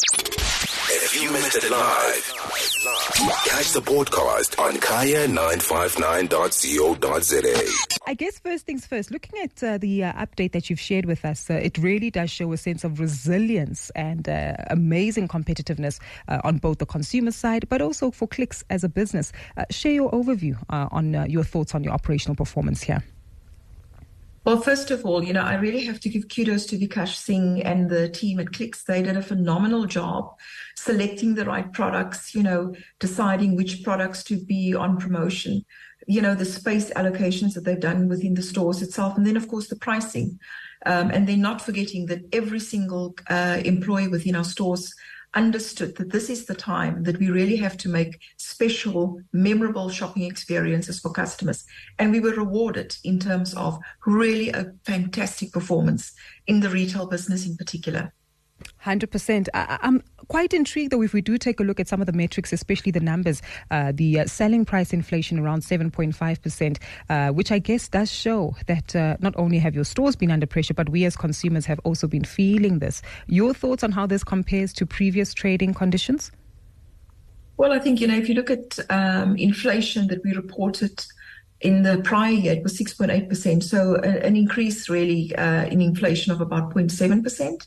If you missed it live, catch the podcast on kaya959.co.za. I guess first things first, looking at uh, the uh, update that you've shared with us, uh, it really does show a sense of resilience and uh, amazing competitiveness uh, on both the consumer side, but also for Clicks as a business. Uh, share your overview on your thoughts on your operational performance here. Well, first of all, you know, I really have to give kudos to Vikash Singh and the team at Clicks. They did a phenomenal job selecting the right products, you know, deciding which products to be on promotion, you know, the space allocations that they've done within the stores itself, and then, of course, the pricing. Um, and then not forgetting that every single uh, employee within our stores understood that this is the time that we really have to make special, memorable shopping experiences for customers. And we were rewarded in terms of really a fantastic performance in the retail business in particular. 100%. I, am quite intrigued, though, if we do take a look at some of the metrics, especially the numbers, uh, the uh, selling price inflation around 7.5%, uh, which I guess does show that uh, not only have your stores been under pressure, but we as consumers have also been feeling this. Your thoughts on how this compares to previous trading conditions? Well, I think, you know, if you look at um, inflation that we reported in the prior year, it was 6.8%. So an increase really uh, in inflation of about 0.7%.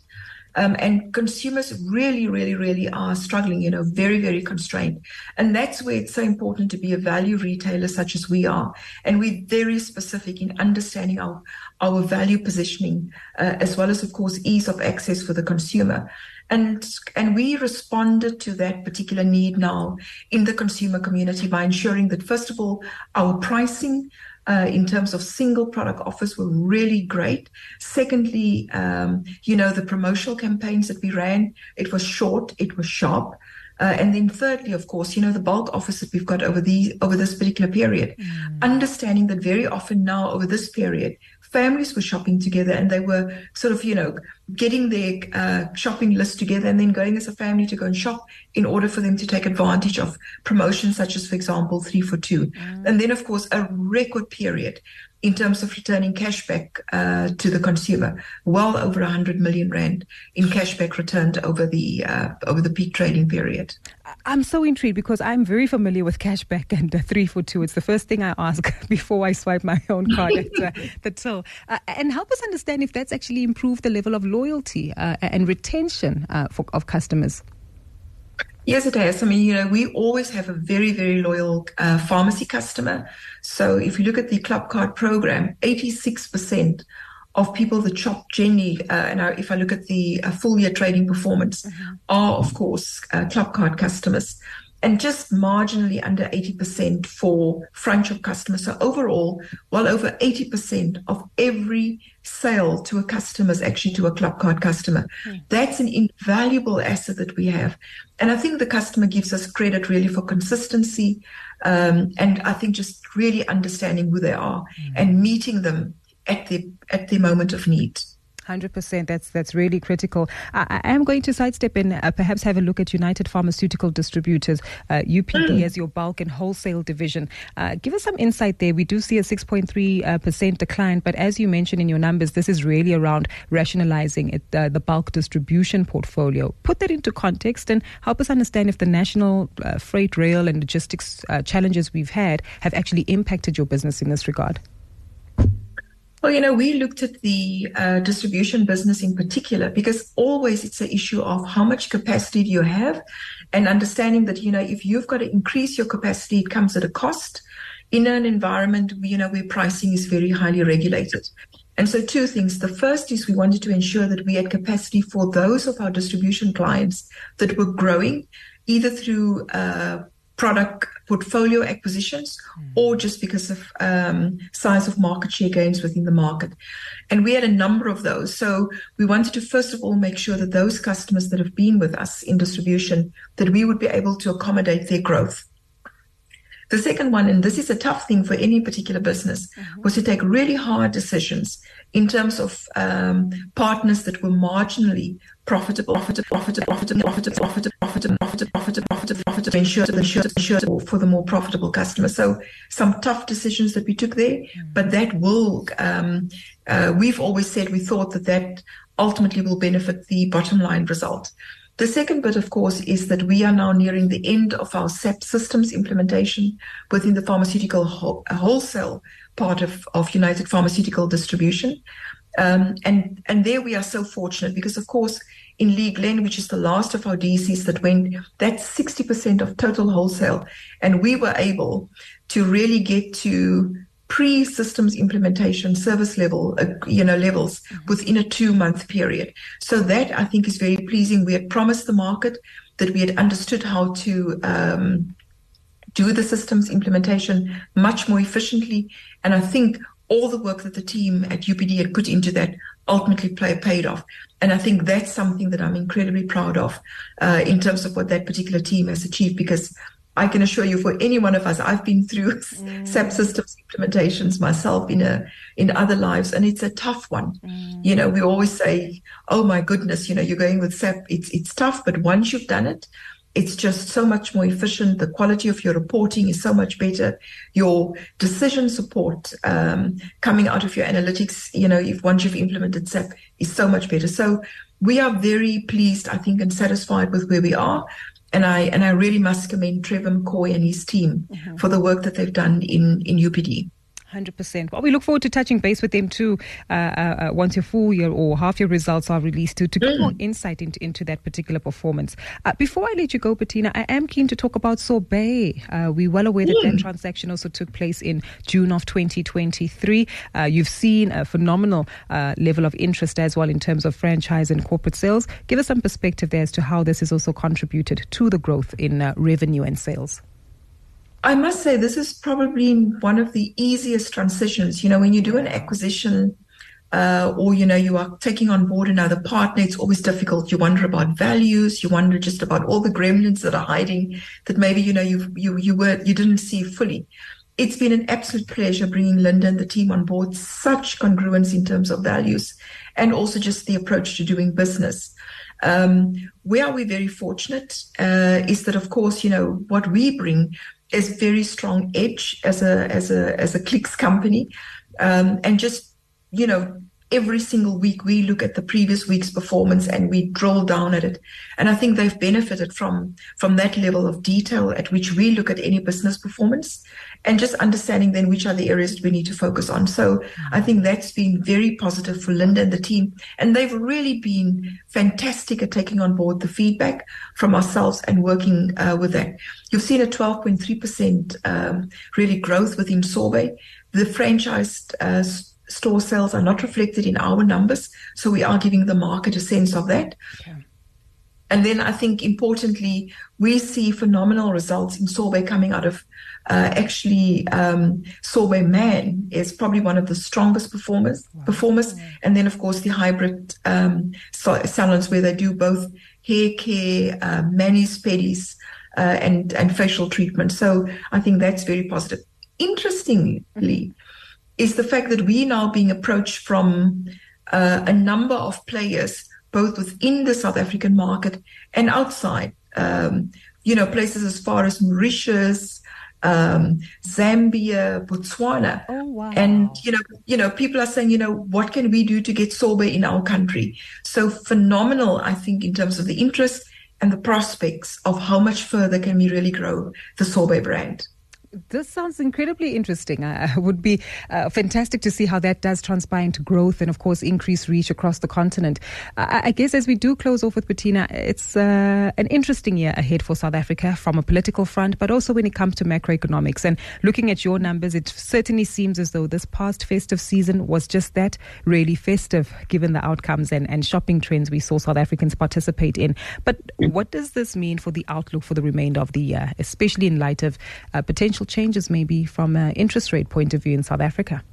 Um, and consumers really, really, really are struggling, you know, very, very constrained. And that's where it's so important to be a value retailer such as we are. And we're very specific in understanding our, our value positioning, uh, as well as, of course, ease of access for the consumer. And, and we responded to that particular need now in the consumer community by ensuring that, first of all, our pricing uh, in terms of single product offers were really great. Secondly, um, you know, the promotional campaigns that we ran, it was short, it was sharp. Uh, and then thirdly, of course, you know, the bulk offers that we've got over the over this particular period, mm. understanding that very often now over this period, families were shopping together and they were sort of, you know, getting their uh, shopping list together and then going as a family to go and shop in order for them to take advantage of promotions such as, for example, three for two. Mm. And then, of course, a record period in terms of returning cashback uh, to the consumer, well over 100 million rand in cashback returned over the uh, over the peak trading period. I'm so intrigued because I'm very familiar with cashback and uh, three for two. It's the first thing I ask before I swipe my own card at uh, the till. Uh, and help us understand if that's actually improved the level of loyalty uh, and retention for, of customers. Yes, it has. I mean, you know, we always have a very, very loyal uh, pharmacy customer. So if you look at the Club Card program, 86% of people that shop generally, uh, and if I look at the uh, full year trading performance, mm-hmm. are, of course, uh, Club Card customers and just marginally under 80% for front shop customers. So overall, well over 80% of every sale to a customer is actually to a club card customer. Mm. That's an invaluable asset that we have. And I think the customer gives us credit really for consistency. Um, and I think just really understanding who they are mm. and meeting them at the, at the moment of need. Hundred percent. That's that's really critical. I, I, am going to sidestep and uh, perhaps have a look at United Pharmaceutical Distributors, uh, UPD, mm. as your bulk and wholesale division. Uh, give us some insight there. We do see a six point three uh, percent decline, but as you mentioned in your numbers, this is really around rationalizing it, uh, the bulk distribution portfolio. Put that into context and help us understand if the national uh, freight, rail, and logistics challenges we've had have actually impacted your business in this regard. Well, you know, we looked at the uh, distribution business in particular because always it's an issue of how much capacity do you have and understanding that, you know, if you've got to increase your capacity, it comes at a cost in an environment, you know, where pricing is very highly regulated. And so two things. The first is we wanted to ensure that we had capacity for those of our distribution clients that were growing either through uh, product portfolio acquisitions mm. or just because of um, size of market share gains within the market. And we had a number of those. So we wanted to, first of all, make sure that those customers that have been with us in distribution, that we would be able to accommodate their growth. The second one, and this is a tough thing for any particular business, mm-hmm. was to take really hard decisions in terms of um, partners that were marginally profitable, profitable, profitable, profitable, profitable, profitable profitable, ensure, ensure, ensure for the more profitable customers. So some tough decisions that we took there, but that will, um, uh, we've always said we thought that that ultimately will benefit the bottom line result. The second bit, of course, is that we are now nearing the end of our SAP systems implementation within the pharmaceutical ho- wholesale part of, of United Pharmaceutical Distribution. Um, and and there we are so fortunate because, of course, in Lea Glen, which is the last of our DCs that went, that's 60% of total wholesale. And we were able to really get to pre-systems implementation service level, uh, you know, levels mm-hmm. within a two-month period. So that I think is very pleasing. We had promised the market that we had understood how to um, do the systems implementation much more efficiently, and I think all the work that the team at UPD had put into that ultimately play, paid off. And I think that's something that I'm incredibly proud of uh, in terms of what that particular team has achieved because I can assure you, for any one of us, I've been through mm. SAP systems implementations myself in a in other lives, and it's a tough one. Mm. You know, we always say, "Oh my goodness, you know, you're going with SAP. It's it's tough, but once you've done it, it's just so much more efficient. The quality of your reporting is so much better. Your decision support um, coming out of your analytics, you know, if once you've implemented SAP, is so much better. So we are very pleased, I think, and satisfied with where we are. And I and I really must commend Trevor McCoy and his team mm-hmm. for the work that they've done in in UPD. 100%. Well, we look forward to touching base with them too uh, uh, uh, once your full year or half year results are released to, to get more mm. insight into, into that particular performance. Uh, before I let you go, Bertina, I am keen to talk about Sorbet. Uh, we're well aware that that mm. transaction also took place in June of 2023. Uh, you've seen a phenomenal level of interest as well in terms of franchise and corporate sales. Give us some perspective there as to how this has also contributed to the growth in revenue and sales. I must say, this is probably one of the easiest transitions. You know, when you do an acquisition, uh, or you know, you are taking on board another partner, it's always difficult. You wonder about values. You wonder just about all the gremlins that are hiding that maybe you know you you you were you didn't see fully. It's been an absolute pleasure bringing Linda and the team on board. Such congruence in terms of values, and also just the approach to doing business. Um, where we very fortunate uh, is that, of course, you know what we bring is very strong edge as a as a as a clicks company, um, and just you know every single week we look at the previous week's performance and we drill down at it. And i think they've benefited from from that level of detail at which we look at any business performance and just understanding then which are the areas that we need to focus on so i think that's been very positive for linda and the team and they've really been fantastic at taking on board the feedback from ourselves and working uh, with that you've seen a 12.3% um, really growth within sorbet the franchised uh, store sales are not reflected in our numbers. So we are giving the market a sense of that. And then I think importantly, we see phenomenal results in sorbet coming out of uh, actually um, sorbet man is probably one of the strongest performers wow. performers. And then of course the hybrid um, salons where they do both hair care, uh, manis, pedis, uh, and and facial treatment. So I think that's very positive. Interestingly, mm-hmm is the fact that we're now being approached from uh, a number of players, both within the South African market and outside. Um, you know, places as far as Mauritius, um, Zambia, Botswana. Oh, wow. And, you know, you know, people are saying, you know, what can we do to get sorbet in our country? So phenomenal, I think, in terms of the interest and the prospects of how much further can we really grow the sorbet brand this sounds incredibly interesting. Uh, it would be uh, fantastic to see how that does transpire into growth and, of course, increase reach across the continent. Uh, I guess as we do close off with Bertina, it's uh, an interesting year ahead for South Africa from a political front, but also when it comes to macroeconomics. And looking at your numbers, it certainly seems as though this past festive season was just that really festive, given the outcomes and, and shopping trends we saw South Africans participate in. But what does this mean for the outlook for the remainder of the year, especially in light of uh, potential? Potential changes maybe from an interest rate point of view in South Africa?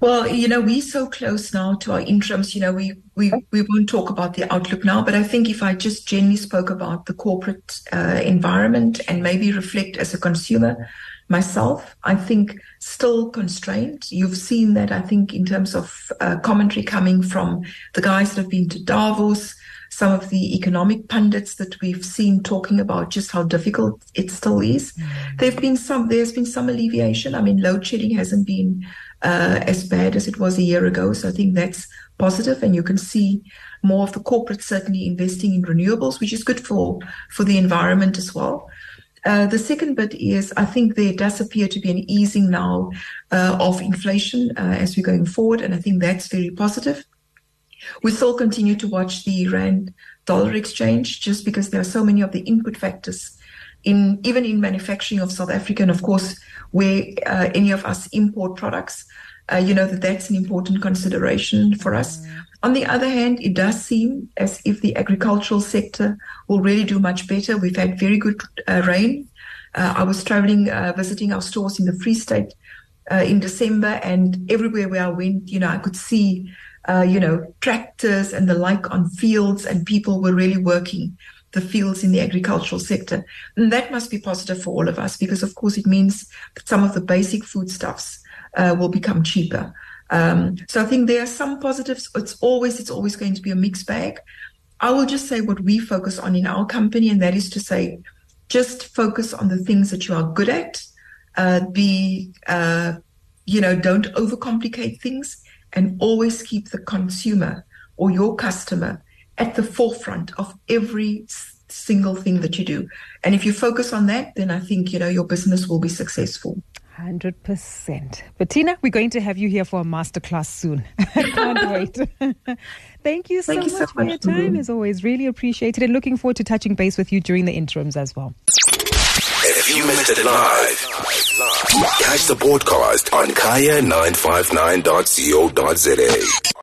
Well, you know, we're so close now to our interims. You know, we, we, we won't talk about the outlook now, but I think if I just generally spoke about the corporate uh, environment and maybe reflect as a consumer myself, I think still constrained. You've seen that, I think, in terms of uh, commentary coming from the guys that have been to Davos, some of the economic pundits that we've seen talking about just how difficult it still is. Mm. There've been some, there's been some alleviation. I mean, load shedding hasn't been uh, as bad as it was a year ago. So I think that's positive, and you can see more of the corporates certainly investing in renewables, which is good for for the environment as well. Uh, the second bit is I think there does appear to be an easing now uh, of inflation uh, as we're going forward, and I think that's very positive. We still continue to watch the rand dollar exchange just because there are so many of the input factors in even in manufacturing of South Africa, and of course, where uh, any of us import products, uh, you know that that's an important consideration for us. On the other hand, it does seem as if the agricultural sector will really do much better. We've had very good uh, rain. Uh, I was traveling, uh, visiting our stores in the Free State uh, in December, and everywhere where I went, you know, I could see, you know, tractors and the like on fields, and people were really working the fields in the agricultural sector. And that must be positive for all of us because, of course, it means that some of the basic foodstuffs uh, will become cheaper. Um, so I think there are some positives. It's always it's always going to be a mixed bag. I will just say what we focus on in our company, and that is to say, just focus on the things that you are good at. Uh, be uh, you know, don't overcomplicate things, and always keep the consumer or your customer at the forefront of every single thing that you do. And if you focus on that, then I think, you know, your business will be successful. 100%. Bertina, we're going to have you here for a masterclass soon. I can't wait. Thank you so, Thank much, you so for your time, as always. Really appreciate it. And looking forward to touching base with you during the interims as well. You missed it live, catch the broadcast on kaya959.co.za.